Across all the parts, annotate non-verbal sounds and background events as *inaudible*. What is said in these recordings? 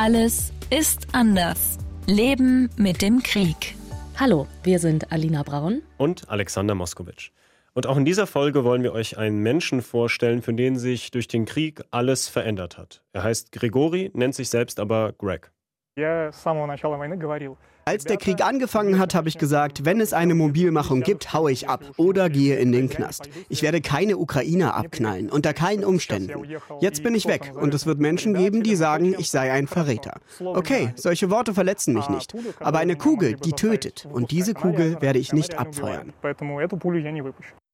Alles ist anders. Leben mit dem Krieg. Hallo, wir sind Alina Braun und Alexander Moskowitsch. Und auch in dieser Folge wollen wir euch einen Menschen vorstellen, für den sich durch den Krieg alles verändert hat. Er heißt Grigori, nennt sich selbst aber Greg. Als der Krieg angefangen hat, habe ich gesagt, wenn es eine Mobilmachung gibt, haue ich ab oder gehe in den Knast. Ich werde keine Ukrainer abknallen, unter keinen Umständen. Jetzt bin ich weg und es wird Menschen geben, die sagen, ich sei ein Verräter. Okay, solche Worte verletzen mich nicht. Aber eine Kugel, die tötet und diese Kugel werde ich nicht abfeuern.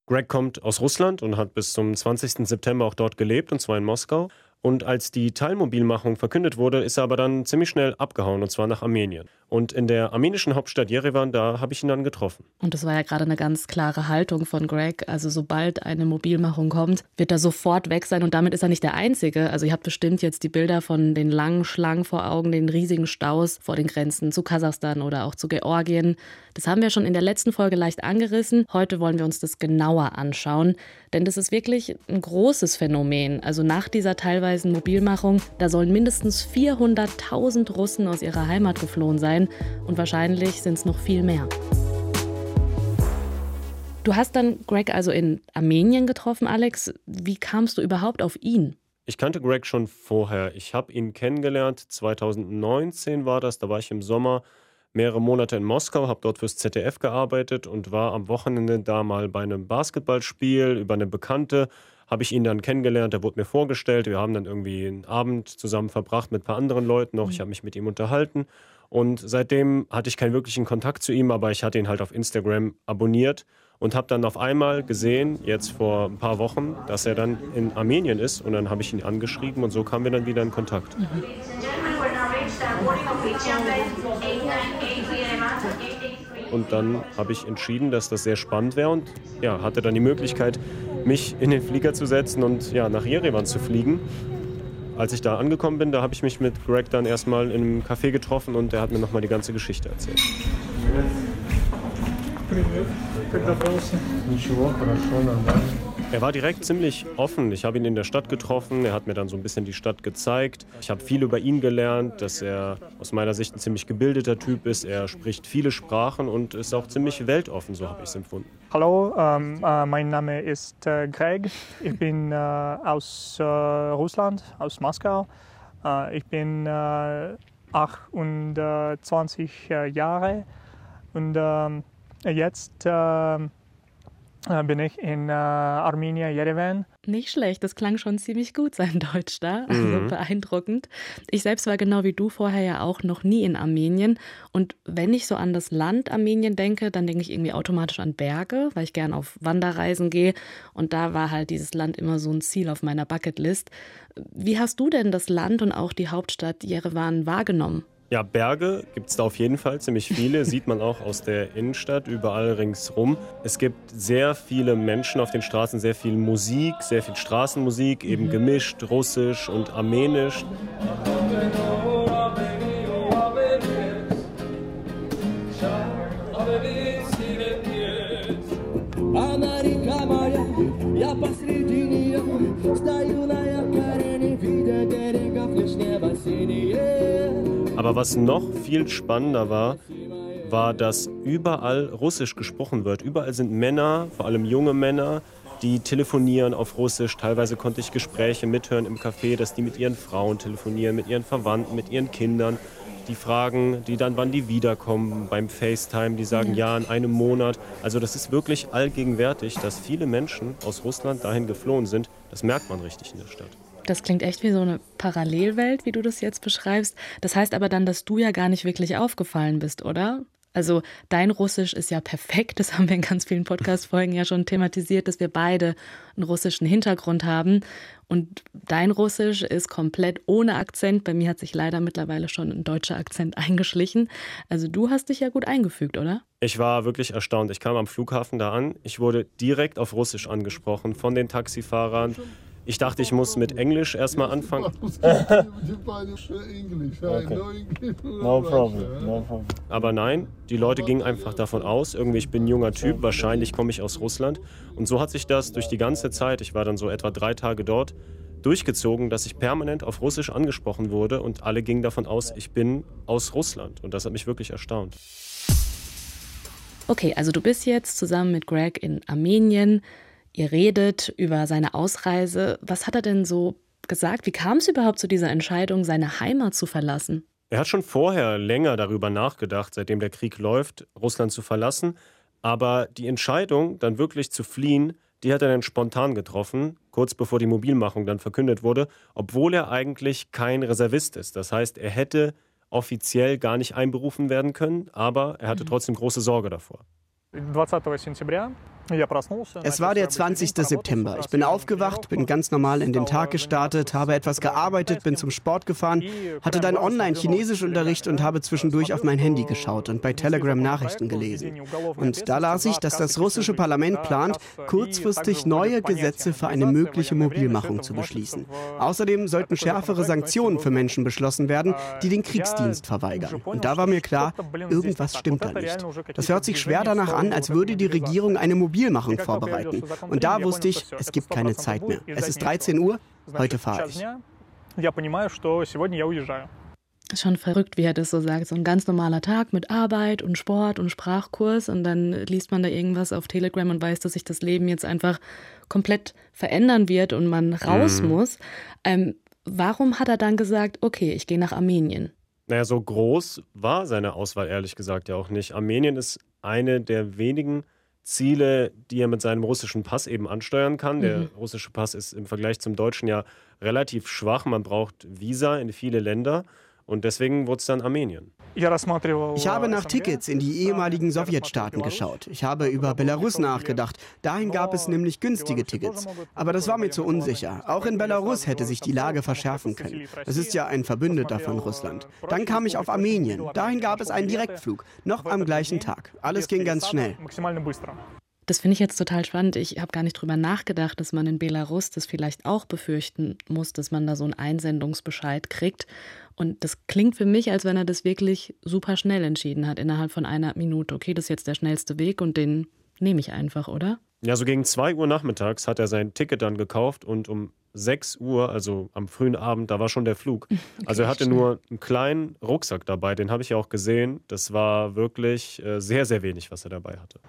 Greg kommt aus Russland und hat bis zum 20. September auch dort gelebt, und zwar in Moskau. Und als die Teilmobilmachung verkündet wurde, ist er aber dann ziemlich schnell abgehauen, und zwar nach Armenien. Und in der armenischen Hauptstadt Jerewan, da habe ich ihn dann getroffen. Und das war ja gerade eine ganz klare Haltung von Greg. Also sobald eine Mobilmachung kommt, wird er sofort weg sein. Und damit ist er nicht der Einzige. Also ihr habt bestimmt jetzt die Bilder von den langen Schlangen vor Augen, den riesigen Staus vor den Grenzen zu Kasachstan oder auch zu Georgien. Das haben wir schon in der letzten Folge leicht angerissen. Heute wollen wir uns das genauer anschauen. Denn das ist wirklich ein großes Phänomen. Also nach dieser teilweise teilweisen Mobilmachung. Da sollen mindestens 400.000 Russen aus ihrer Heimat geflohen sein und wahrscheinlich sind es noch viel mehr. Du hast dann Greg also in Armenien getroffen, Alex. Wie kamst du überhaupt auf ihn? Ich kannte Greg schon vorher. Ich habe ihn kennengelernt. 2019 war das. Da war ich im Sommer mehrere Monate in Moskau, habe dort fürs ZDF gearbeitet und war am Wochenende da mal bei einem Basketballspiel über eine Bekannte habe ich ihn dann kennengelernt, er wurde mir vorgestellt, wir haben dann irgendwie einen Abend zusammen verbracht mit ein paar anderen Leuten noch, ich habe mich mit ihm unterhalten. Und seitdem hatte ich keinen wirklichen Kontakt zu ihm, aber ich hatte ihn halt auf Instagram abonniert und habe dann auf einmal gesehen, jetzt vor ein paar Wochen, dass er dann in Armenien ist. Und dann habe ich ihn angeschrieben und so kamen wir dann wieder in Kontakt. Mhm. Und dann habe ich entschieden, dass das sehr spannend wäre und ja, hatte dann die Möglichkeit, mich in den Flieger zu setzen und ja, nach Jerewan zu fliegen. Als ich da angekommen bin, da habe ich mich mit Greg dann erstmal in einem Café getroffen und er hat mir nochmal die ganze Geschichte erzählt. Ничего, хорошо, нормально. Er war direkt ziemlich offen. Ich habe ihn in der Stadt getroffen. Er hat mir dann so ein bisschen die Stadt gezeigt. Ich habe viel über ihn gelernt, dass er aus meiner Sicht ein ziemlich gebildeter Typ ist. Er spricht viele Sprachen und ist auch ziemlich weltoffen, so habe ich es empfunden. Hallo, ähm, äh, mein Name ist äh, Greg. Ich bin äh, aus äh, Russland, aus Moskau. Äh, ich bin 28 äh, Jahre und ähm, jetzt ähm, äh, bin ich in äh, Armenien, Yerevan. Nicht schlecht, das klang schon ziemlich gut, *laughs* sein Deutsch da. Also mhm. beeindruckend. Ich selbst war genau wie du vorher ja auch noch nie in Armenien. Und wenn ich so an das Land Armenien denke, dann denke ich irgendwie automatisch an Berge, weil ich gern auf Wanderreisen gehe. Und da war halt dieses Land immer so ein Ziel auf meiner Bucketlist. Wie hast du denn das Land und auch die Hauptstadt Yerevan wahrgenommen? Ja, Berge gibt es da auf jeden Fall ziemlich viele, *laughs* sieht man auch aus der Innenstadt, überall ringsrum. Es gibt sehr viele Menschen auf den Straßen, sehr viel Musik, sehr viel Straßenmusik, eben mhm. gemischt, russisch und armenisch. Aber was noch viel spannender war, war, dass überall Russisch gesprochen wird. Überall sind Männer, vor allem junge Männer, die telefonieren auf Russisch. Teilweise konnte ich Gespräche mithören im Café, dass die mit ihren Frauen telefonieren, mit ihren Verwandten, mit ihren Kindern. Die fragen die dann, wann die wiederkommen beim FaceTime. Die sagen ja in einem Monat. Also das ist wirklich allgegenwärtig, dass viele Menschen aus Russland dahin geflohen sind. Das merkt man richtig in der Stadt. Das klingt echt wie so eine Parallelwelt, wie du das jetzt beschreibst. Das heißt aber dann, dass du ja gar nicht wirklich aufgefallen bist, oder? Also dein Russisch ist ja perfekt, das haben wir in ganz vielen Podcast-Folgen ja schon thematisiert, dass wir beide einen russischen Hintergrund haben. Und dein Russisch ist komplett ohne Akzent. Bei mir hat sich leider mittlerweile schon ein deutscher Akzent *laughs* eingeschlichen. Also du hast dich ja gut eingefügt, oder? Ich war wirklich erstaunt. Ich kam am Flughafen da an. Ich wurde direkt auf Russisch angesprochen von den Taxifahrern. Ich dachte, ich muss mit Englisch erstmal anfangen. *laughs* No problem, no problem. Aber nein, die Leute gingen einfach davon aus, irgendwie ich bin ein junger Typ, wahrscheinlich komme ich aus Russland. Und so hat sich das durch die ganze Zeit, ich war dann so etwa drei Tage dort, durchgezogen, dass ich permanent auf Russisch angesprochen wurde und alle gingen davon aus, ich bin aus Russland. Und das hat mich wirklich erstaunt. Okay, also du bist jetzt zusammen mit Greg in Armenien. Ihr redet über seine Ausreise. Was hat er denn so gesagt? Wie kam es überhaupt zu dieser Entscheidung, seine Heimat zu verlassen? Er hat schon vorher länger darüber nachgedacht, seitdem der Krieg läuft, Russland zu verlassen. Aber die Entscheidung, dann wirklich zu fliehen, die hat er dann spontan getroffen, kurz bevor die Mobilmachung dann verkündet wurde, obwohl er eigentlich kein Reservist ist. Das heißt, er hätte offiziell gar nicht einberufen werden können, aber er hatte mhm. trotzdem große Sorge davor. Es war der 20. September. Ich bin aufgewacht, bin ganz normal in den Tag gestartet, habe etwas gearbeitet, bin zum Sport gefahren, hatte dann Online-Chinesischunterricht und habe zwischendurch auf mein Handy geschaut und bei Telegram Nachrichten gelesen. Und da las ich, dass das russische Parlament plant, kurzfristig neue Gesetze für eine mögliche Mobilmachung zu beschließen. Außerdem sollten schärfere Sanktionen für Menschen beschlossen werden, die den Kriegsdienst verweigern. Und da war mir klar, irgendwas stimmt da nicht. Das hört sich schwer danach an, als würde die Regierung eine Mobilmachung Mobilmachung vorbereiten. Und da wusste ich, es gibt keine Zeit mehr. Es ist 13 Uhr, heute fahre ich. Schon verrückt, wie er das so sagt. So ein ganz normaler Tag mit Arbeit und Sport und Sprachkurs und dann liest man da irgendwas auf Telegram und weiß, dass sich das Leben jetzt einfach komplett verändern wird und man raus mhm. muss. Ähm, warum hat er dann gesagt, okay, ich gehe nach Armenien? Naja, so groß war seine Auswahl ehrlich gesagt ja auch nicht. Armenien ist eine der wenigen Ziele, die er mit seinem russischen Pass eben ansteuern kann. Mhm. Der russische Pass ist im Vergleich zum deutschen ja relativ schwach. Man braucht Visa in viele Länder. Und deswegen wurde es dann Armenien. Ich habe nach Tickets in die ehemaligen Sowjetstaaten geschaut. Ich habe über Belarus nachgedacht. Dahin gab es nämlich günstige Tickets. Aber das war mir zu unsicher. Auch in Belarus hätte sich die Lage verschärfen können. Es ist ja ein Verbündeter von Russland. Dann kam ich auf Armenien. Dahin gab es einen Direktflug. Noch am gleichen Tag. Alles ging ganz schnell. Das finde ich jetzt total spannend. Ich habe gar nicht drüber nachgedacht, dass man in Belarus das vielleicht auch befürchten muss, dass man da so einen Einsendungsbescheid kriegt. Und das klingt für mich, als wenn er das wirklich super schnell entschieden hat, innerhalb von einer Minute. Okay, das ist jetzt der schnellste Weg und den nehme ich einfach, oder? Ja, so gegen 2 Uhr nachmittags hat er sein Ticket dann gekauft und um 6 Uhr, also am frühen Abend, da war schon der Flug. *laughs* Okay, also er hatte nur einen kleinen Rucksack dabei, den habe ich ja auch gesehen. Das war wirklich äh, sehr, sehr wenig, was er dabei hatte.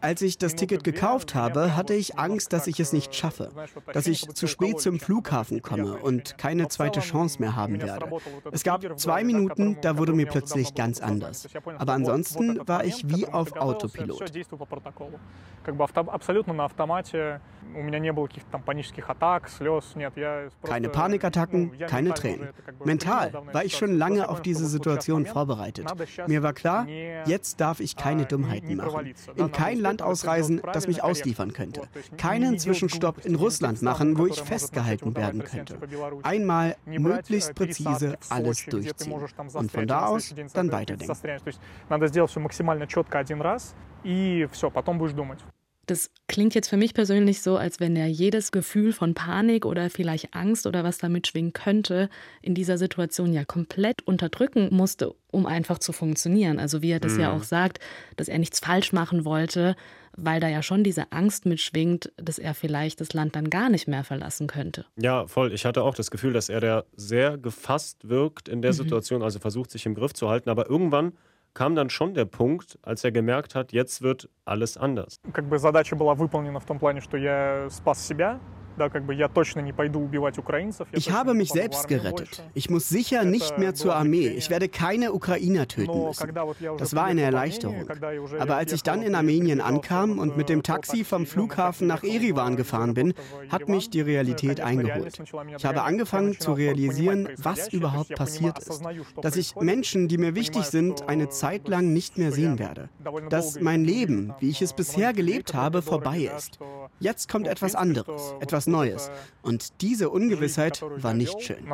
Als ich das Ticket gekauft habe, hatte ich Angst, dass ich es nicht schaffe, dass ich zu spät zum Flughafen komme und keine zweite Chance mehr haben werde. Es gab zwei Minuten, da wurde mir plötzlich ganz anders. Aber ansonsten war ich wie auf Autopilot действую по протоколу. Как бы авто, абсолютно на автомате. У меня не было каких-то там панических атак, слез. Нет, я Keine Panikattacken, keine Tränen. Mental war ich schon lange auf diese Situation vorbereitet. Mir war klar, jetzt darf ich keine Dummheiten machen. In kein Land ausreisen, das mich ausliefern könnte. Keinen Zwischenstopp in Russland machen, wo ich festgehalten werden könnte. Einmal möglichst präzise alles durchziehen. Und von da aus dann weiterdenken. и все, потом будешь думать. Das klingt jetzt für mich persönlich so, als wenn er jedes Gefühl von Panik oder vielleicht Angst oder was damit schwingen könnte, in dieser Situation ja komplett unterdrücken musste, um einfach zu funktionieren. Also wie er das mhm. ja auch sagt, dass er nichts falsch machen wollte, weil da ja schon diese Angst mitschwingt, dass er vielleicht das Land dann gar nicht mehr verlassen könnte. Ja, voll. Ich hatte auch das Gefühl, dass er da sehr gefasst wirkt in der mhm. Situation, also versucht, sich im Griff zu halten, aber irgendwann kam dann schon der Punkt, als er gemerkt hat, jetzt wird alles anders. Как бы задача была выполнена в том плане, что я спас себя, ich habe mich selbst gerettet. Ich muss sicher nicht mehr zur Armee. Ich werde keine Ukrainer töten müssen. Das war eine Erleichterung. Aber als ich dann in Armenien ankam und mit dem Taxi vom Flughafen nach Erivan gefahren bin, hat mich die Realität eingeholt. Ich habe angefangen zu realisieren, was überhaupt passiert ist. Dass ich Menschen, die mir wichtig sind, eine Zeit lang nicht mehr sehen werde. Dass mein Leben, wie ich es bisher gelebt habe, vorbei ist. Jetzt kommt etwas anderes, etwas Neues. Und diese Ungewissheit war nicht schön.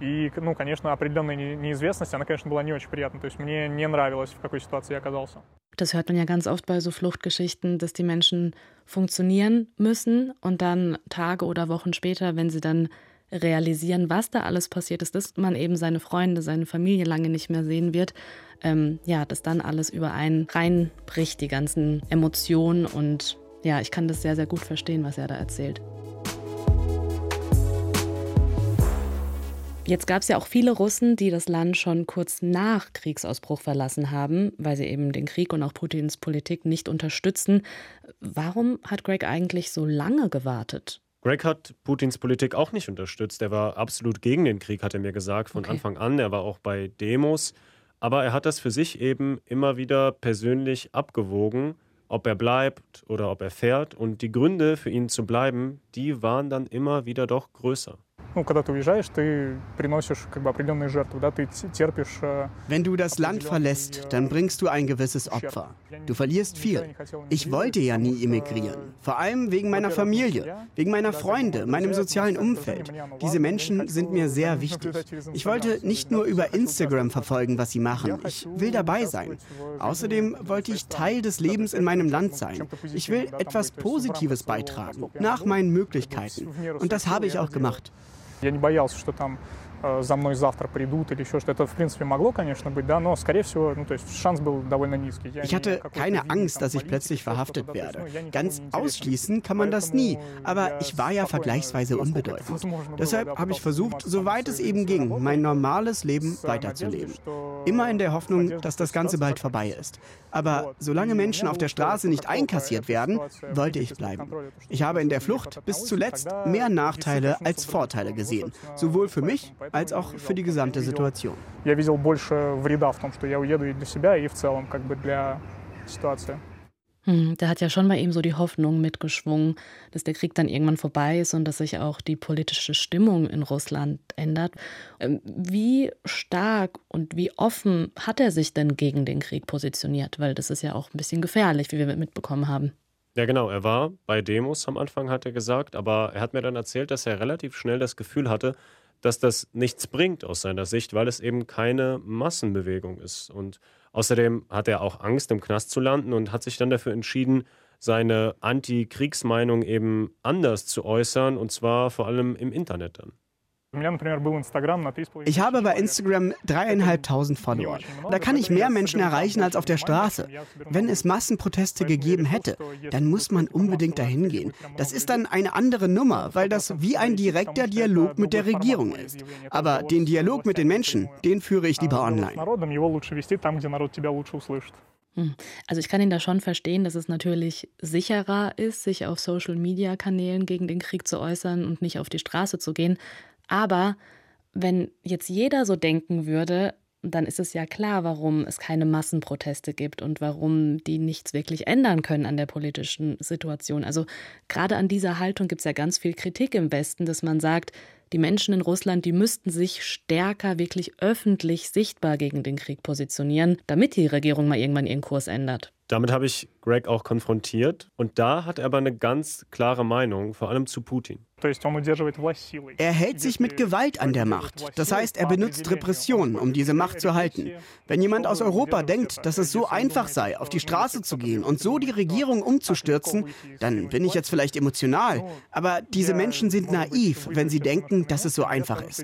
И, ну, конечно, определенная неизвестность, она, конечно, была не очень приятна. То есть мне не нравилось, в какой ситуации я оказался. Das hört man ja ganz oft bei so Fluchtgeschichten, dass die Menschen funktionieren müssen und dann Tage oder Wochen später, wenn sie dann realisieren, was da alles passiert ist, dass man eben seine Freunde, seine Familie lange nicht mehr sehen wird. Ähm, ja, dass dann alles über einen reinbricht, die ganzen Emotionen. Und ja, ich kann das sehr, sehr gut verstehen, was er da erzählt. Jetzt gab es ja auch viele Russen, die das Land schon kurz nach Kriegsausbruch verlassen haben, weil sie eben den Krieg und auch Putins Politik nicht unterstützen. Warum hat Greg eigentlich so lange gewartet? Greg hat Putins Politik auch nicht unterstützt. Er war absolut gegen den Krieg, hat er mir gesagt, von okay. Anfang an. Er war auch bei Demos. Aber er hat das für sich eben immer wieder persönlich abgewogen, ob er bleibt oder ob er fährt. Und die Gründe für ihn zu bleiben, die waren dann immer wieder doch größer ну, когда ты уезжаешь, ты приносишь как бы определенные жертвы, да, ты терпишь. Wenn du das Land verlässt, dann bringst du ein gewisses Opfer. Du verlierst viel. Ich wollte ja nie emigrieren, vor allem wegen meiner Familie, wegen meiner Freunde, meinem sozialen Umfeld. Diese Menschen sind mir sehr wichtig. Ich wollte nicht nur über Instagram verfolgen, was sie machen. Ich will dabei sein. Außerdem wollte ich Teil des Lebens in meinem Land sein. Ich will etwas Positives beitragen, nach meinen Möglichkeiten. Und das habe ich auch gemacht. Я не боялся, что там Э, за мной завтра придут или еще что. Это, в принципе, могло, конечно, быть, да, но, скорее всего, ну, то есть Chance был довольно низкий. Ich hatte keine Angst, dass ich plötzlich verhaftet werde. Ganz ausschließen kann man das nie, aber ich war ja vergleichsweise unbedeutend. Deshalb habe ich versucht, soweit es eben ging, mein normales Leben weiterzuleben. Immer in der Hoffnung, dass das Ganze bald vorbei ist. Aber solange Menschen auf der Straße nicht einkassiert werden, wollte ich bleiben. Ich habe in der Flucht bis zuletzt mehr Nachteile als Vorteile gesehen, sowohl für mich als auch für die gesamte Situation. Hm, da hat ja schon bei ihm so die Hoffnung mitgeschwungen, dass der Krieg dann irgendwann vorbei ist und dass sich auch die politische Stimmung in Russland ändert. Ähm, wie stark und wie offen hat er sich denn gegen den Krieg positioniert? Weil das ist ja auch ein bisschen gefährlich, wie wir mitbekommen haben. Ja, genau. Er war bei Demos am Anfang, hat er gesagt, aber er hat mir dann erzählt, dass er relativ schnell das Gefühl hatte, dass das nichts bringt aus seiner Sicht, weil es eben keine Massenbewegung ist. Und außerdem hat er auch Angst, im Knast zu landen und hat sich dann dafür entschieden, seine Anti-Kriegsmeinung eben anders zu äußern, und zwar vor allem im Internet dann. Ich habe bei Instagram dreieinhalbtausend Follower. Da kann ich mehr Menschen erreichen als auf der Straße. Wenn es Massenproteste gegeben hätte, dann muss man unbedingt dahin gehen. Das ist dann eine andere Nummer, weil das wie ein direkter Dialog mit der Regierung ist. Aber den Dialog mit den Menschen, den führe ich lieber online. Hm. Also ich kann ihn da schon verstehen, dass es natürlich sicherer ist, sich auf Social-Media-Kanälen gegen den Krieg zu äußern und nicht auf die Straße zu gehen. Aber wenn jetzt jeder so denken würde, dann ist es ja klar, warum es keine Massenproteste gibt und warum die nichts wirklich ändern können an der politischen Situation. Also gerade an dieser Haltung gibt es ja ganz viel Kritik im Westen, dass man sagt, die Menschen in Russland, die müssten sich stärker wirklich öffentlich sichtbar gegen den Krieg positionieren, damit die Regierung mal irgendwann ihren Kurs ändert. Damit habe ich Greg auch konfrontiert und da hat er aber eine ganz klare Meinung, vor allem zu Putin. Er hält sich mit Gewalt an der Macht. Das heißt, er benutzt Repression, um diese Macht zu halten. Wenn jemand aus Europa denkt, dass es so einfach sei, auf die Straße zu gehen und so die Regierung umzustürzen, dann bin ich jetzt vielleicht emotional. Aber diese Menschen sind naiv, wenn sie denken, dass es so einfach ist.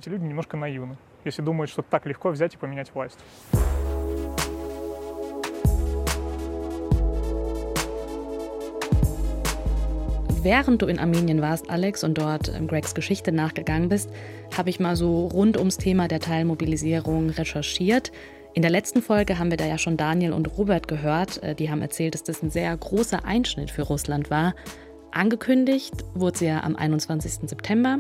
Während du in Armenien warst, Alex, und dort ähm, Gregs Geschichte nachgegangen bist, habe ich mal so rund ums Thema der Teilmobilisierung recherchiert. In der letzten Folge haben wir da ja schon Daniel und Robert gehört. Äh, die haben erzählt, dass das ein sehr großer Einschnitt für Russland war. Angekündigt wurde sie ja am 21. September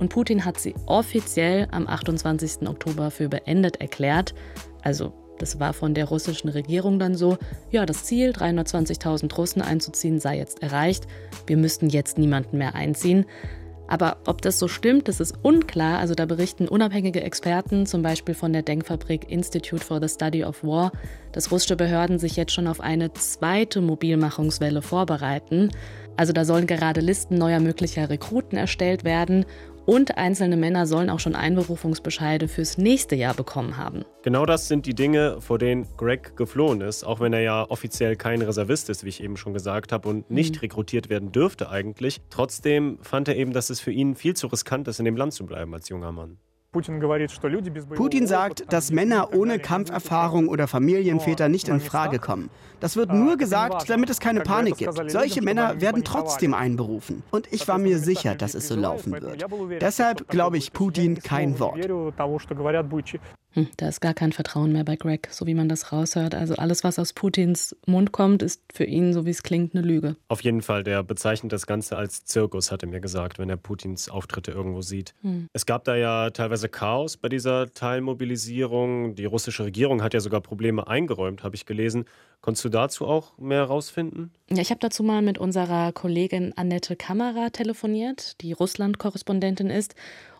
und Putin hat sie offiziell am 28. Oktober für beendet erklärt. Also das war von der russischen Regierung dann so, ja, das Ziel, 320.000 Russen einzuziehen, sei jetzt erreicht. Wir müssten jetzt niemanden mehr einziehen. Aber ob das so stimmt, das ist unklar. Also da berichten unabhängige Experten, zum Beispiel von der Denkfabrik Institute for the Study of War, dass russische Behörden sich jetzt schon auf eine zweite Mobilmachungswelle vorbereiten. Also da sollen gerade Listen neuer möglicher Rekruten erstellt werden Und einzelne Männer sollen auch schon Einberufungsbescheide fürs nächste Jahr bekommen haben. Genau das sind die Dinge, vor denen Greg geflohen ist, auch wenn er ja offiziell kein Reservist ist, wie ich eben schon gesagt habe, und nicht mhm. rekrutiert werden dürfte eigentlich. Trotzdem fand er eben, dass es für ihn viel zu riskant ist, in dem Land zu bleiben als junger Mann. Putin sagt, dass Männer ohne Kampferfahrung oder Familienväter nicht in Frage kommen. Das wird nur gesagt, damit es keine Panik gibt. Solche Männer werden trotzdem einberufen. Und ich war mir sicher, dass es so laufen wird. Deshalb glaube ich Putin kein Wort. Hm, da ist gar kein Vertrauen mehr bei Greg, so wie man das raushört. Also alles, was aus Putins Mund kommt, ist für ihn, so wie es klingt, eine Lüge. Auf jeden Fall, der bezeichnet das Ganze als Zirkus, hat er mir gesagt, wenn er Putins Auftritte irgendwo sieht. Hm. Es gab da ja teilweise Chaos bei dieser Teilmobilisierung. Die russische Regierung hat ja sogar Probleme eingeräumt, habe ich gelesen. Konntest du dazu auch mehr herausfinden? Ja, ich habe dazu mal mit unserer Kollegin Annette Kamera telefoniert, die Russland-Korrespondentin ist.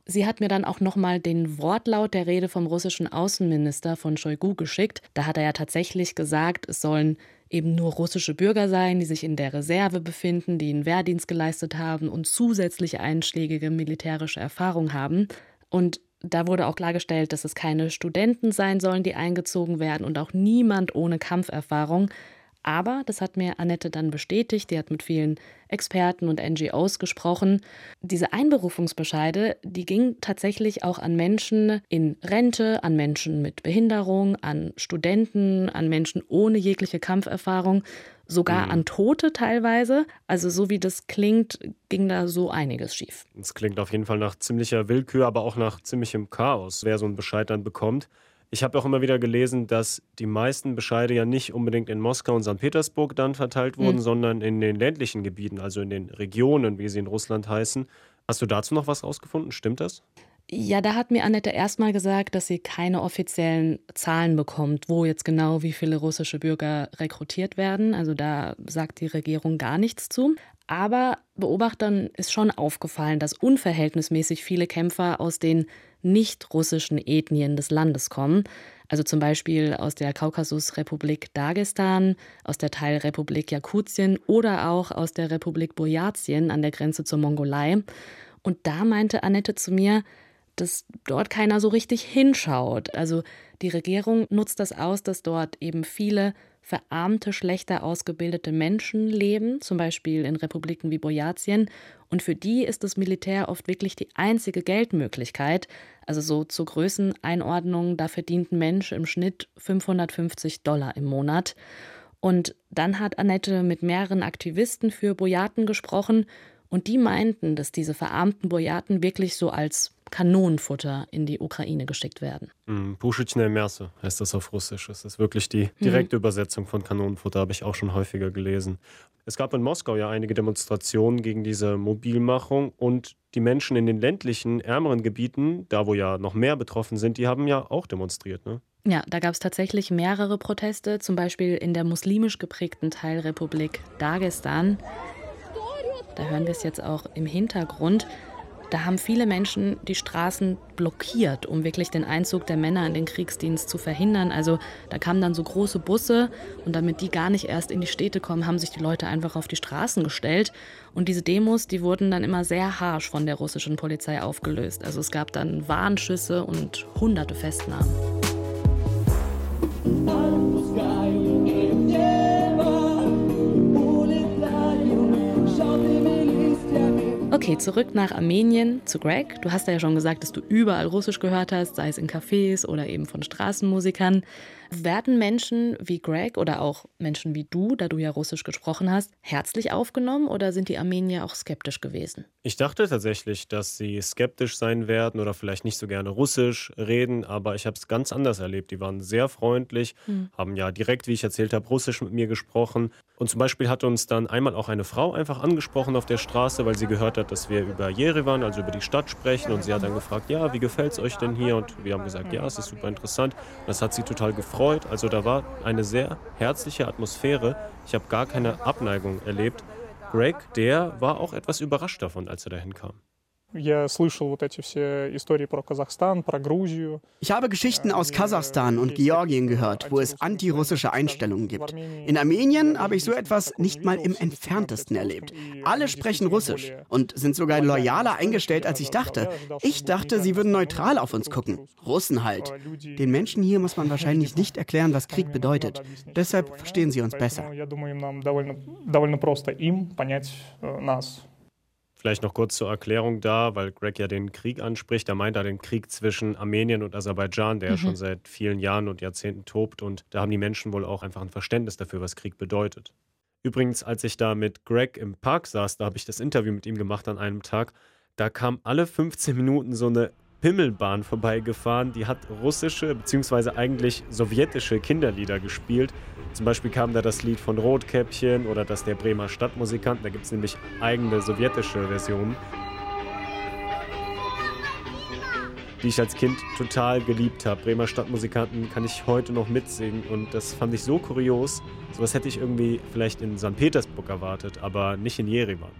Sie hat mir dann auch nochmal den Wortlaut der Rede vom russischen Außenminister von Shoigu geschickt. Da hat er ja tatsächlich gesagt, es sollen eben nur russische Bürger sein, die sich in der Reserve befinden, die einen Wehrdienst geleistet haben und zusätzlich einschlägige militärische Erfahrung haben. Und da wurde auch klargestellt, dass es keine Studenten sein sollen, die eingezogen werden und auch niemand ohne Kampferfahrung. Aber, das hat mir Annette dann bestätigt, die hat mit vielen Experten und NGOs gesprochen, diese Einberufungsbescheide, die gingen tatsächlich auch an Menschen in Rente, an Menschen mit Behinderung, an Studenten, an Menschen ohne jegliche Kampferfahrung, sogar mhm. an Tote teilweise. Also so wie das klingt, ging da so einiges schief. Es klingt auf jeden Fall nach ziemlicher Willkür, aber auch nach ziemlichem Chaos, wer so einen Bescheid dann bekommt. Ich habe auch immer wieder gelesen, dass die meisten Bescheide ja nicht unbedingt in Moskau und St. Petersburg dann verteilt wurden, mhm. sondern in den ländlichen Gebieten, also in den Regionen, wie sie in Russland heißen. Hast du dazu noch was rausgefunden? Stimmt das? Ja, da hat mir Annette erstmal gesagt, dass sie keine offiziellen Zahlen bekommt, wo jetzt genau wie viele russische Bürger rekrutiert werden. Also da sagt die Regierung gar nichts zu. Aber Beobachtern ist schon aufgefallen, dass unverhältnismäßig viele Kämpfer aus den nicht russischen Ethnien des Landes kommen. Also zum Beispiel aus der Kaukasusrepublik Dagestan, aus der Teilrepublik Jakutien oder auch aus der Republik Burjatien an der Grenze zur Mongolei. Und da meinte Annette zu mir, dass dort keiner so richtig hinschaut. Also die Regierung nutzt das aus, dass dort eben viele verarmte, schlechter ausgebildete Menschen leben, zum Beispiel in Republiken wie Boyatien. Und für die ist das Militär oft wirklich die einzige Geldmöglichkeit. Also so zur Größeneinordnung, da verdient ein Mensch im Schnitt 550 Dollar im Monat. Und dann hat Annette mit mehreren Aktivisten für Boyaten gesprochen und die meinten, dass diese verarmten Boyaten wirklich so als Kanonenfutter in die Ukraine geschickt werden. Puschitschne Merse heißt das auf Russisch. Das ist wirklich die direkte mhm. Übersetzung von Kanonenfutter, habe ich auch schon häufiger gelesen. Es gab in Moskau ja einige Demonstrationen gegen diese Mobilmachung und die Menschen in den ländlichen, ärmeren Gebieten, da wo ja noch mehr betroffen sind, die haben ja auch demonstriert, ne? Ja, da gab es tatsächlich mehrere Proteste, zum Beispiel in der muslimisch geprägten Teilrepublik Dagestan. Da hören wir es jetzt auch im Hintergrund. Da haben viele Menschen die Straßen blockiert, um wirklich den Einzug der Männer in den Kriegsdienst zu verhindern. Also da kamen dann so große Busse und damit die gar nicht erst in die Städte kommen, haben sich die Leute einfach auf die Straßen gestellt. Und diese Demos, die wurden dann immer sehr harsch von der russischen Polizei aufgelöst. Also es gab dann Warnschüsse und hunderte Festnahmen. Okay, zurück nach Armenien zu Greg. Du hast ja schon gesagt, dass du überall Russisch gehört hast, sei es in Cafés oder eben von Straßenmusikern. Werden Menschen wie Greg oder auch Menschen wie du, da du ja Russisch gesprochen hast, herzlich aufgenommen oder sind die Armenier auch skeptisch gewesen? Ich dachte tatsächlich, dass sie skeptisch sein werden oder vielleicht nicht so gerne Russisch reden, aber ich habe es ganz anders erlebt. Die waren sehr freundlich, hm. haben ja direkt, wie ich erzählt habe, Russisch mit mir gesprochen. Und zum Beispiel hat uns dann einmal auch eine Frau einfach angesprochen auf der Straße, weil sie gehört hat, dass wir über Jerewan, also über die Stadt sprechen. Und sie hat dann gefragt, ja, wie gefällt es euch denn hier? Und wir haben gesagt, ja, es ist super interessant. Das hat sie total gefreut gefreut. Also da war eine sehr herzliche Atmosphäre. Ich habe gar keine Abneigung erlebt. Greg, der war auch etwas überrascht davon, als er dahin kam. Ich habe Geschichten aus Kasachstan und Georgien gehört, wo es antirussische Einstellungen gibt. In Armenien habe ich so etwas nicht mal im entferntesten erlebt. Alle sprechen Russisch und sind sogar loyaler eingestellt, als ich dachte. Ich dachte, sie würden neutral auf uns gucken. Russen halt. Den Menschen hier muss man *laughs* wahrscheinlich nicht erklären, was Krieg bedeutet. Deshalb verstehen sie uns besser. Vielleicht noch kurz zur Erklärung da, weil Greg ja den Krieg anspricht. Er meint da den Krieg zwischen Armenien und Aserbaidschan, der mhm. schon seit vielen Jahren und Jahrzehnten tobt. Und da haben die Menschen wohl auch einfach ein Verständnis dafür, was Krieg bedeutet. Übrigens, als ich da mit Greg im Park saß, da habe ich das Interview mit ihm gemacht an einem Tag, da kam alle 15 Minuten so eine Pimmelbahn vorbeigefahren, die hat russische bzw. eigentlich sowjetische Kinderlieder gespielt. Zum Beispiel kam da das Lied von Rotkäppchen oder das der Bremer Stadtmusikanten. Da gibt es nämlich eigene sowjetische Versionen. die ich als Kind total geliebt habe. Bremer Stadtmusikanten kann ich heute noch mitsingen und das fand ich so kurios. Sowas hätte ich irgendwie vielleicht in St. Petersburg erwartet, aber nicht in Jerewan.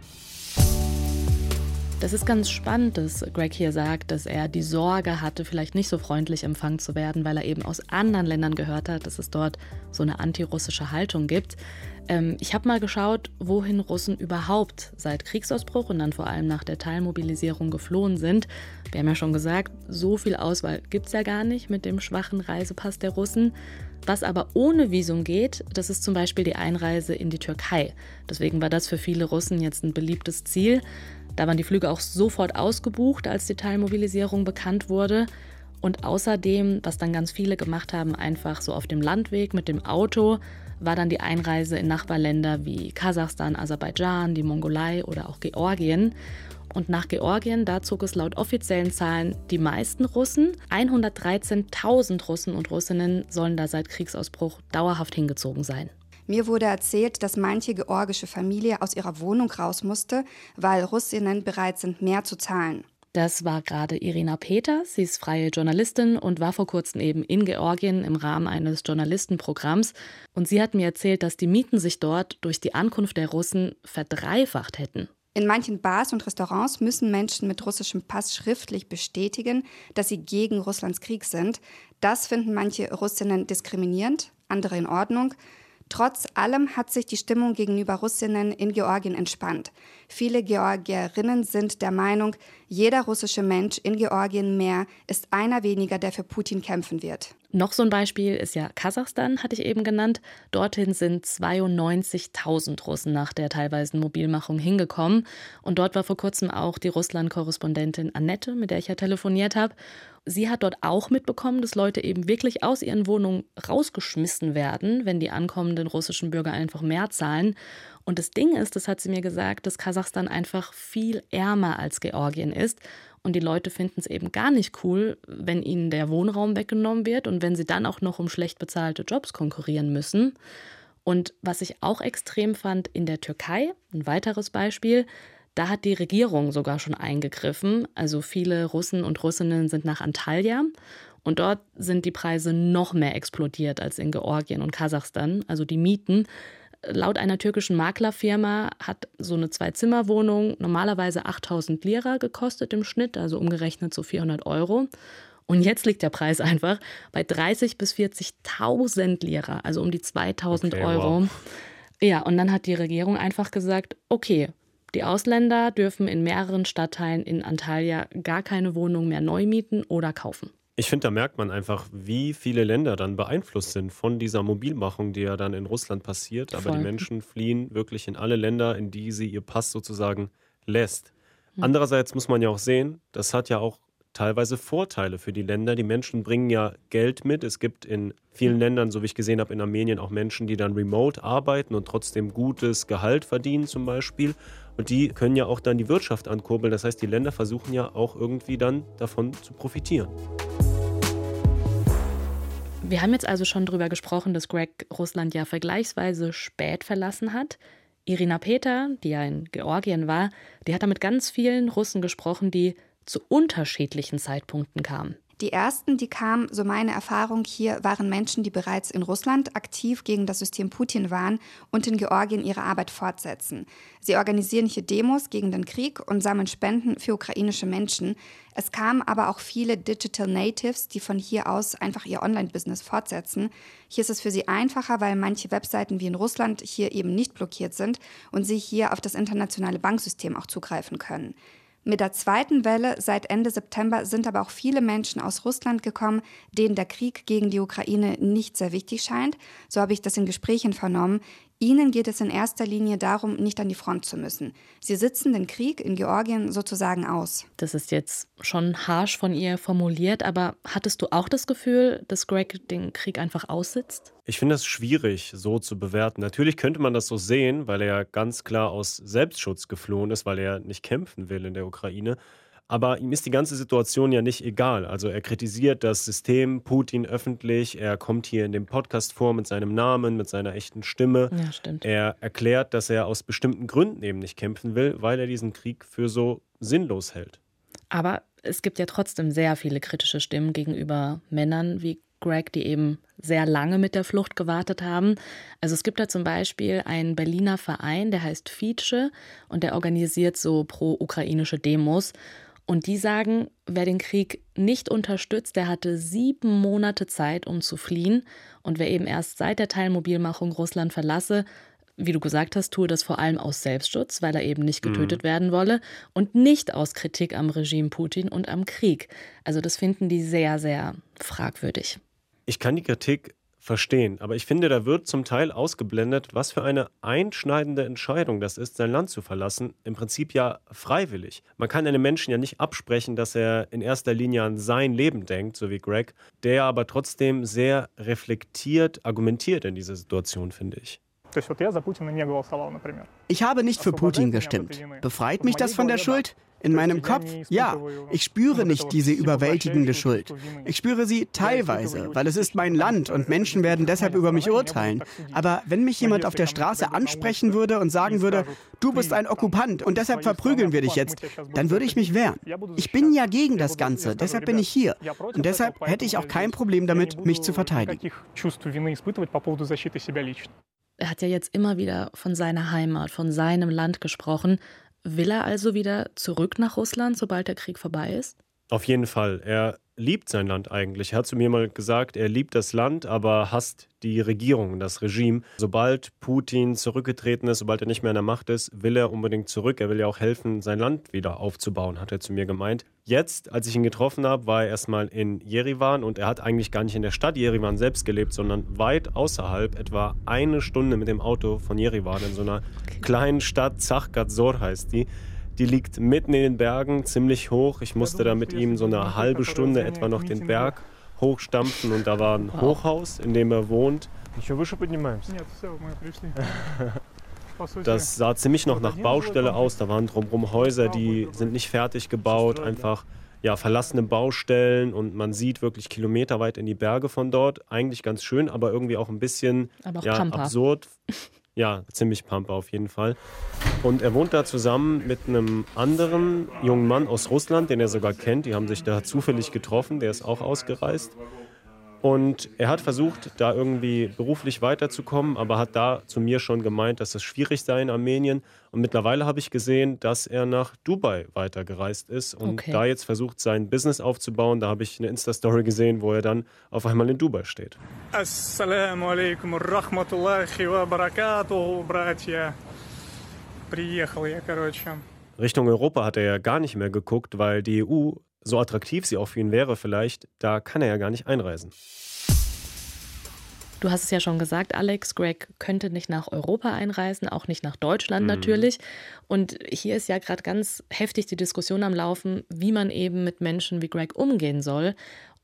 Das ist ganz spannend, dass Greg hier sagt, dass er die Sorge hatte, vielleicht nicht so freundlich empfangen zu werden, weil er eben aus anderen Ländern gehört hat, dass es dort so eine antirussische Haltung gibt. Ähm, ich habe mal geschaut, wohin Russen überhaupt seit Kriegsausbruch und dann vor allem nach der Teilmobilisierung geflohen sind. Wir haben ja schon gesagt, so viel Auswahl gibt es ja gar nicht mit dem schwachen Reisepass der Russen. Was aber ohne Visum geht, das ist zum Beispiel die Einreise in die Türkei. Deswegen war das für viele Russen jetzt ein beliebtes Ziel. Da waren die Flüge auch sofort ausgebucht, als die Teilmobilisierung bekannt wurde. Und außerdem, was dann ganz viele gemacht haben, einfach so auf dem Landweg mit dem Auto, war dann die Einreise in Nachbarländer wie Kasachstan, Aserbaidschan, die Mongolei oder auch Georgien. Und nach Georgien, da zog es laut offiziellen Zahlen die meisten Russen. 113.000 Russen und Russinnen sollen da seit Kriegsausbruch dauerhaft hingezogen sein. Mir wurde erzählt, dass manche georgische Familie aus ihrer Wohnung raus musste, weil Russinnen bereit sind, mehr zu zahlen. Das war gerade Irina Peters. Sie ist freie Journalistin und war vor kurzem eben in Georgien im Rahmen eines Journalistenprogramms. Und sie hat mir erzählt, dass die Mieten sich dort durch die Ankunft der Russen verdreifacht hätten. In manchen Bars und Restaurants müssen Menschen mit russischem Pass schriftlich bestätigen, dass sie gegen Russlands Krieg sind. Das finden manche Russinnen diskriminierend, andere in Ordnung. Trotz allem hat sich die Stimmung gegenüber Russinnen in Georgien entspannt. Viele Georgierinnen sind der Meinung, jeder russische Mensch in Georgien mehr ist einer weniger, der für Putin kämpfen wird. Noch so ein Beispiel ist ja Kasachstan, hatte ich eben genannt. Dorthin sind 92.000 Russen nach der teilweisen Mobilmachung hingekommen. Und dort war vor kurzem auch die Russland-Korrespondentin Annette, mit der ich ja telefoniert habe. Sie hat dort auch mitbekommen, dass Leute eben wirklich aus ihren Wohnungen rausgeschmissen werden, wenn die ankommenden russischen Bürger einfach mehr zahlen. Und das Ding ist, das hat sie mir gesagt, dass Kasachstan einfach viel ärmer als Georgien ist. Und die Leute finden es eben gar nicht cool, wenn ihnen der Wohnraum weggenommen wird und wenn sie dann auch noch um schlecht bezahlte Jobs konkurrieren müssen. Und was ich auch extrem fand in der Türkei, ein weiteres Beispiel, da hat die Regierung sogar schon eingegriffen. Also viele Russen und Russinnen sind nach Antalya und dort sind die Preise noch mehr explodiert als in Georgien und Kasachstan. Also die Mieten. Laut einer türkischen Maklerfirma hat so eine Zwei-Zimmer-Wohnung normalerweise 8000 Lira gekostet im Schnitt, also umgerechnet so 400 Euro. Und jetzt liegt der Preis einfach bei 30.000 bis 40.000 Lira, also um die 2000 okay, Euro. Wow. Ja, und dann hat die Regierung einfach gesagt, okay, die Ausländer dürfen in mehreren Stadtteilen in Antalya gar keine Wohnung mehr neu mieten oder kaufen. Ich finde, da merkt man einfach, wie viele Länder dann beeinflusst sind von dieser Mobilmachung, die ja dann in Russland passiert. Aber Voll. die Menschen fliehen wirklich in alle Länder, in die sie ihr Pass sozusagen lässt. Andererseits muss man ja auch sehen, das hat ja auch teilweise Vorteile für die Länder. Die Menschen bringen ja Geld mit. Es gibt in vielen Ländern, so wie ich gesehen habe, in Armenien auch Menschen, die dann remote arbeiten und trotzdem gutes Gehalt verdienen zum Beispiel. Und die können ja auch dann die Wirtschaft ankurbeln. Das heißt, die Länder versuchen ja auch irgendwie dann davon zu profitieren. Wir haben jetzt also schon darüber gesprochen, dass Greg Russland ja vergleichsweise spät verlassen hat. Irina Peter, die ja in Georgien war, die hat da mit ganz vielen Russen gesprochen, die zu unterschiedlichen Zeitpunkten kam. Die ersten, die kamen, so meine Erfahrung hier, waren Menschen, die bereits in Russland aktiv gegen das System Putin waren und in Georgien ihre Arbeit fortsetzen. Sie organisieren hier Demos gegen den Krieg und sammeln Spenden für ukrainische Menschen. Es kamen aber auch viele Digital Natives, die von hier aus einfach ihr Online-Business fortsetzen. Hier ist es für sie einfacher, weil manche Webseiten wie in Russland hier eben nicht blockiert sind und sie hier auf das internationale Banksystem auch zugreifen können. Mit der zweiten Welle seit Ende September sind aber auch viele Menschen aus Russland gekommen, denen der Krieg gegen die Ukraine nicht sehr wichtig scheint. So habe ich das in Gesprächen vernommen. Ihnen geht es in erster Linie darum, nicht an die Front zu müssen. Sie sitzen den Krieg in Georgien sozusagen aus. Das ist jetzt schon harsch von ihr formuliert, aber hattest du auch das Gefühl, dass Greg den Krieg einfach aussitzt? Ich finde das schwierig so zu bewerten. Natürlich könnte man das so sehen, weil er ganz klar aus Selbstschutz geflohen ist, weil er nicht kämpfen will in der Ukraine. Aber ihm ist die ganze Situation ja nicht egal. Also er kritisiert das System Putin öffentlich. Er kommt hier in dem Podcast vor mit seinem Namen, mit seiner echten Stimme. Ja, stimmt. Er erklärt, dass er aus bestimmten Gründen eben nicht kämpfen will, weil er diesen Krieg für so sinnlos hält. Aber es gibt ja trotzdem sehr viele kritische Stimmen gegenüber Männern wie Greg, die eben sehr lange mit der Flucht gewartet haben. Also es gibt da zum Beispiel einen Berliner Verein, der heißt Fietsche und der organisiert so pro-ukrainische Demos. Und die sagen, wer den Krieg nicht unterstützt, der hatte sieben Monate Zeit, um zu fliehen. Und wer eben erst seit der Teilmobilmachung Russland verlasse, wie du gesagt hast, tue das vor allem aus Selbstschutz, weil er eben nicht getötet mhm. werden wolle und nicht aus Kritik am Regime Putin und am Krieg. Also das finden die sehr, sehr fragwürdig. Ich kann die Kritik verstehen. Aber ich finde, da wird zum Teil ausgeblendet, was für eine einschneidende Entscheidung das ist, sein Land zu verlassen. Im Prinzip ja freiwillig. Man kann einem Menschen ja nicht absprechen, dass er in erster Linie an sein Leben denkt, so wie Greg, der aber trotzdem sehr reflektiert argumentiert in dieser Situation, finde ich. Ich habe nicht für Putin gestimmt. Befreit mich das von der Schuld? In meinem Kopf, ja. Ich spüre nicht diese überwältigende Schuld. Ich spüre sie teilweise, weil es ist mein Land und Menschen werden deshalb über mich urteilen. Aber wenn mich jemand auf der Straße ansprechen würde und sagen würde, du bist ein Okkupant und deshalb verprügeln wir dich jetzt, dann würde ich mich wehren. Ich bin ja gegen das Ganze, deshalb bin ich hier. Und deshalb hätte ich auch kein Problem damit, mich zu verteidigen. Er hat ja jetzt immer wieder von seiner Heimat, von seinem Land gesprochen. Will er also wieder zurück nach Russland, sobald der Krieg vorbei ist? Auf jeden Fall. Er liebt sein Land eigentlich. Er hat zu mir mal gesagt, er liebt das Land, aber hasst die Regierung, das Regime. Sobald Putin zurückgetreten ist, sobald er nicht mehr an der Macht ist, will er unbedingt zurück. Er will ja auch helfen, sein Land wieder aufzubauen, hat er zu mir gemeint. Jetzt, als ich ihn getroffen habe, war er erstmal in Jerewan und er hat eigentlich gar nicht in der Stadt Jerewan selbst gelebt, sondern weit außerhalb, etwa eine Stunde mit dem Auto von Jerewan in so einer kleinen Stadt, Zachgadzor heißt die. Die liegt mitten in den Bergen, ziemlich hoch. Ich musste da mit ihm so eine halbe Stunde etwa noch den Berg hochstampfen und da war ein Hochhaus, in dem er wohnt. Das *laughs* sah ziemlich noch nach Baustelle aus. Da waren drumherum Häuser, die sind nicht fertig gebaut, einfach ja, verlassene Baustellen und man sieht wirklich kilometerweit in die Berge von dort. Eigentlich ganz schön, aber irgendwie auch ein bisschen auch ja, absurd. *laughs* Ja, ziemlich Pampa auf jeden Fall. Und er wohnt da zusammen mit einem anderen jungen Mann aus Russland, den er sogar kennt. Die haben sich da zufällig getroffen, der ist auch ausgereist. Und er hat versucht, da irgendwie beruflich weiterzukommen, aber hat da zu mir schon gemeint, dass es schwierig sei in Armenien. Und mittlerweile habe ich gesehen, dass er nach Dubai weitergereist ist und okay. da jetzt versucht, sein Business aufzubauen. Da habe ich eine Insta-Story gesehen, wo er dann auf einmal in Dubai steht. Assalamu alaikum wa rahmatullahi wa barakatuh, bratья. Приехал я, короче. Richtung Europa hat er ja gar nicht mehr geguckt, weil die EU so attraktiv sie auch für ihn wäre vielleicht, da kann er ja gar nicht einreisen. Du hast es ja schon gesagt, Alex, Greg könnte nicht nach Europa einreisen, auch nicht nach Deutschland mhm. natürlich. Und hier ist ja gerade ganz heftig die Diskussion am Laufen, wie man eben mit Menschen wie Greg umgehen soll.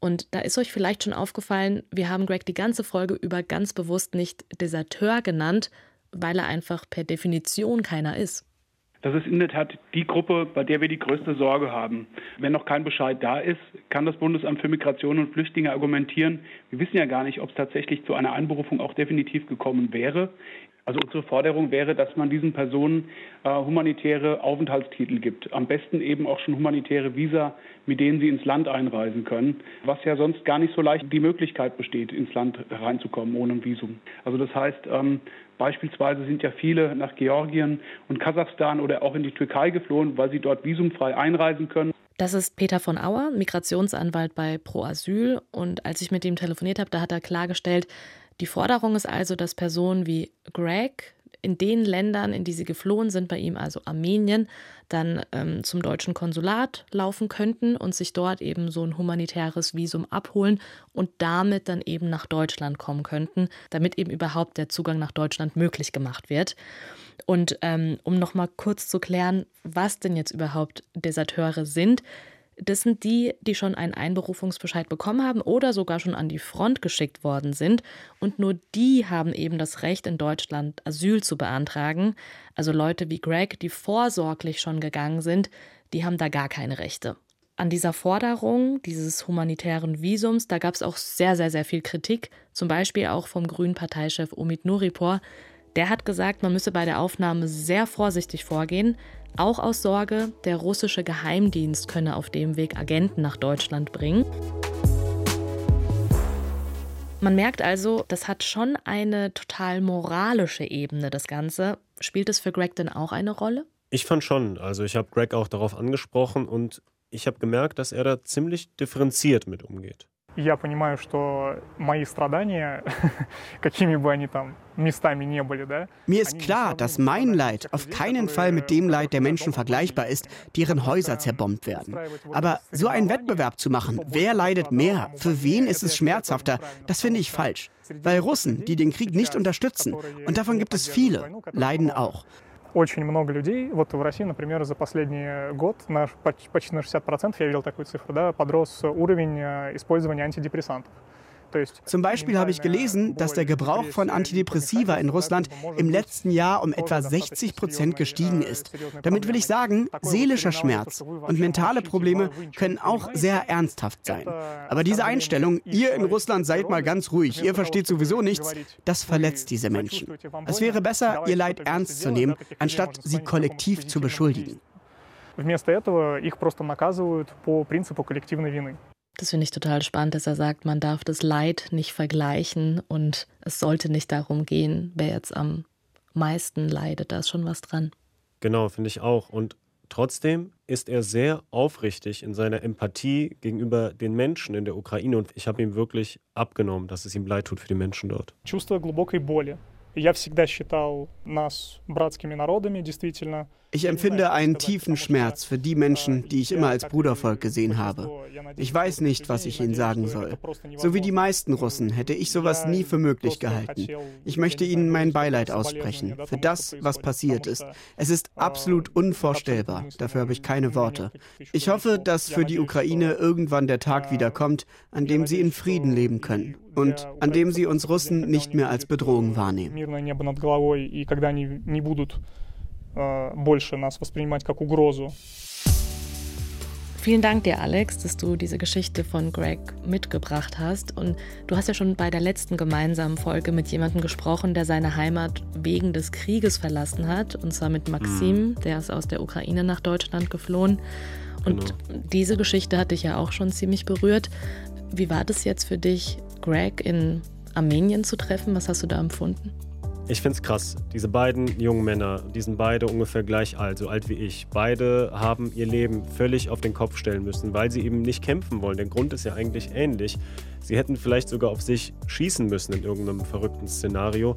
Und da ist euch vielleicht schon aufgefallen, wir haben Greg die ganze Folge über ganz bewusst nicht Deserteur genannt, weil er einfach per Definition keiner ist. Das ist in der Tat die Gruppe, bei der wir die größte Sorge haben. Wenn noch kein Bescheid da ist, kann das Bundesamt für Migration und Flüchtlinge argumentieren. Wir wissen ja gar nicht, ob es tatsächlich zu einer Einberufung auch definitiv gekommen wäre. Also unsere Forderung wäre, dass man diesen Personen äh, humanitäre Aufenthaltstitel gibt. Am besten eben auch schon humanitäre Visa, mit denen sie ins Land einreisen können, was ja sonst gar nicht so leicht die Möglichkeit besteht, ins Land reinzukommen ohne ein Visum. Also das heißt, ähm, beispielsweise sind ja viele nach Georgien und Kasachstan oder auch in die Türkei geflohen, weil sie dort visumfrei einreisen können. Das ist Peter von Auer, Migrationsanwalt bei Pro Asyl. Und als ich mit ihm telefoniert habe, da hat er klargestellt, die Forderung ist also, dass Personen wie Greg in den Ländern, in die sie geflohen sind, bei ihm also Armenien, dann ähm, zum deutschen Konsulat laufen könnten und sich dort eben so ein humanitäres Visum abholen und damit dann eben nach Deutschland kommen könnten, damit eben überhaupt der Zugang nach Deutschland möglich gemacht wird. Und ähm, um nochmal kurz zu klären, was denn jetzt überhaupt Deserteure sind, das sind die, die schon einen Einberufungsbescheid bekommen haben oder sogar schon an die Front geschickt worden sind. Und nur die haben eben das Recht, in Deutschland Asyl zu beantragen. Also Leute wie Greg, die vorsorglich schon gegangen sind, die haben da gar keine Rechte. An dieser Forderung dieses humanitären Visums, da gab es auch sehr, sehr, sehr viel Kritik, zum Beispiel auch vom grünen Parteichef Omid Nuripor. Der hat gesagt, man müsse bei der Aufnahme sehr vorsichtig vorgehen, auch aus Sorge, der russische Geheimdienst könne auf dem Weg Agenten nach Deutschland bringen. Man merkt also, das hat schon eine total moralische Ebene, das Ganze. Spielt es für Greg denn auch eine Rolle? Ich fand schon. Also ich habe Greg auch darauf angesprochen und ich habe gemerkt, dass er da ziemlich differenziert mit umgeht Я понимаю, что мои страдания, *laughs* какими бы они там местами не были, да? Mir ist klar, dass mein Leid auf keinen Fall mit dem Leid der Menschen vergleichbar ist, deren Häuser zerbombt werden. Aber so einen Wettbewerb zu machen, wer leidet mehr, für wen ist es schmerzhafter, das finde ich falsch. Weil Russen, die den Krieg nicht unterstützen, und davon gibt es viele, leiden auch. Очень много людей, вот в России, например, за последний год наш, почти на 60%, я видел такую цифру, да, подрос уровень использования антидепрессантов. Zum Beispiel habe ich gelesen, dass der Gebrauch von Antidepressiva in Russland im letzten Jahr um etwa 60 Prozent gestiegen ist. Damit will ich sagen, seelischer Schmerz und mentale Probleme können auch sehr ernsthaft sein. Aber diese Einstellung, ihr in Russland seid mal ganz ruhig, ihr versteht sowieso nichts, das verletzt diese Menschen. Es wäre besser, ihr Leid ernst zu nehmen, anstatt sie kollektiv zu beschuldigen. Вместо этого их просто наказывают по принципу коллективной вины. Das finde ich total spannend, dass er sagt, man darf das Leid nicht vergleichen und es sollte nicht darum gehen, wer jetzt am meisten leidet. Da ist schon was dran. Genau, finde ich auch. Und trotzdem ist er sehr aufrichtig in seiner Empathie gegenüber den Menschen in der Ukraine und ich habe ihm wirklich abgenommen, dass es ihm leid tut für die Menschen dort. Чувство глубокой боли. Я всегда считал нас братскими народами, действительно. Ich empfinde einen tiefen Schmerz für die Menschen, die ich immer als Brudervolk gesehen habe. Ich weiß nicht, was ich ihnen sagen soll. So wie die meisten Russen hätte ich sowas nie für möglich gehalten. Ich möchte ihnen mein Beileid aussprechen für das, was passiert ist. Es ist absolut unvorstellbar. Dafür habe ich keine Worte. Ich hoffe, dass für die Ukraine irgendwann der Tag wieder kommt, an dem sie in Frieden leben können und an dem sie uns Russen nicht mehr als Bedrohung wahrnehmen. больше нас воспринимать как угрозу. Vielen Dank dir, Alex, dass du diese Geschichte von Greg mitgebracht hast. Und du hast ja schon bei der letzten gemeinsamen Folge mit jemandem gesprochen, der seine Heimat wegen des Krieges verlassen hat. Und zwar mit Maxim, mhm. der ist aus der Ukraine nach Deutschland geflohen. Und genau. diese Geschichte hat dich ja auch schon ziemlich berührt. Wie war das jetzt für dich, Greg in Armenien zu treffen? Was hast du da empfunden? Ich finde es krass. Diese beiden jungen Männer, die sind beide ungefähr gleich alt, so alt wie ich. Beide haben ihr Leben völlig auf den Kopf stellen müssen, weil sie eben nicht kämpfen wollen. Der Grund ist ja eigentlich ähnlich. Sie hätten vielleicht sogar auf sich schießen müssen in irgendeinem verrückten Szenario.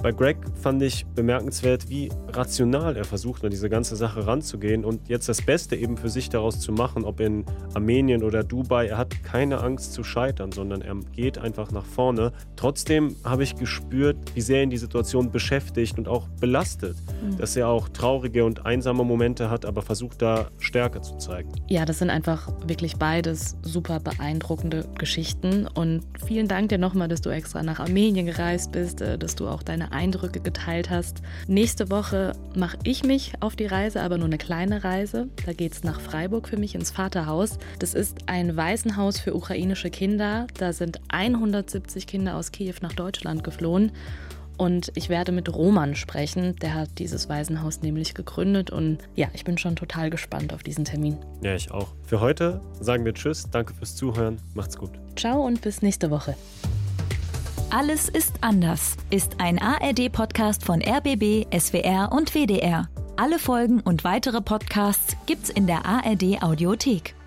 Bei Greg fand ich bemerkenswert, wie rational er versucht, an diese ganze Sache ranzugehen und jetzt das Beste eben für sich daraus zu machen, ob in Armenien oder Dubai. Er hat keine Angst zu scheitern, sondern er geht einfach nach vorne. Trotzdem habe ich gespürt, wie sehr ihn die Situation beschäftigt und auch belastet, mhm. dass er auch traurige und einsame Momente hat, aber versucht da Stärke zu zeigen. Ja, das sind einfach wirklich beides super beeindruckende Geschichten und vielen Dank dir nochmal, dass du extra nach Armenien gereist bist, äh, dass du auch deine Eindrücke geteilt hast. Nächste Woche mache ich mich auf die Reise, aber nur eine kleine Reise. Da geht es nach Freiburg für mich ins Vaterhaus. Das ist ein Waisenhaus für ukrainische Kinder. Da sind 170 Kinder aus Kiew nach Deutschland geflohen. Und ich werde mit Roman sprechen. Der hat dieses Waisenhaus nämlich gegründet. Und ja, ich bin schon total gespannt auf diesen Termin. Ja, ich auch. Für heute sagen wir Tschüss. Danke fürs Zuhören. Macht's gut. Ciao und bis nächste Woche. Alles ist anders ist ein ARD-Podcast von RBB, SWR und WDR. Alle Folgen und weitere Podcasts gibt's in der ARD-Audiothek.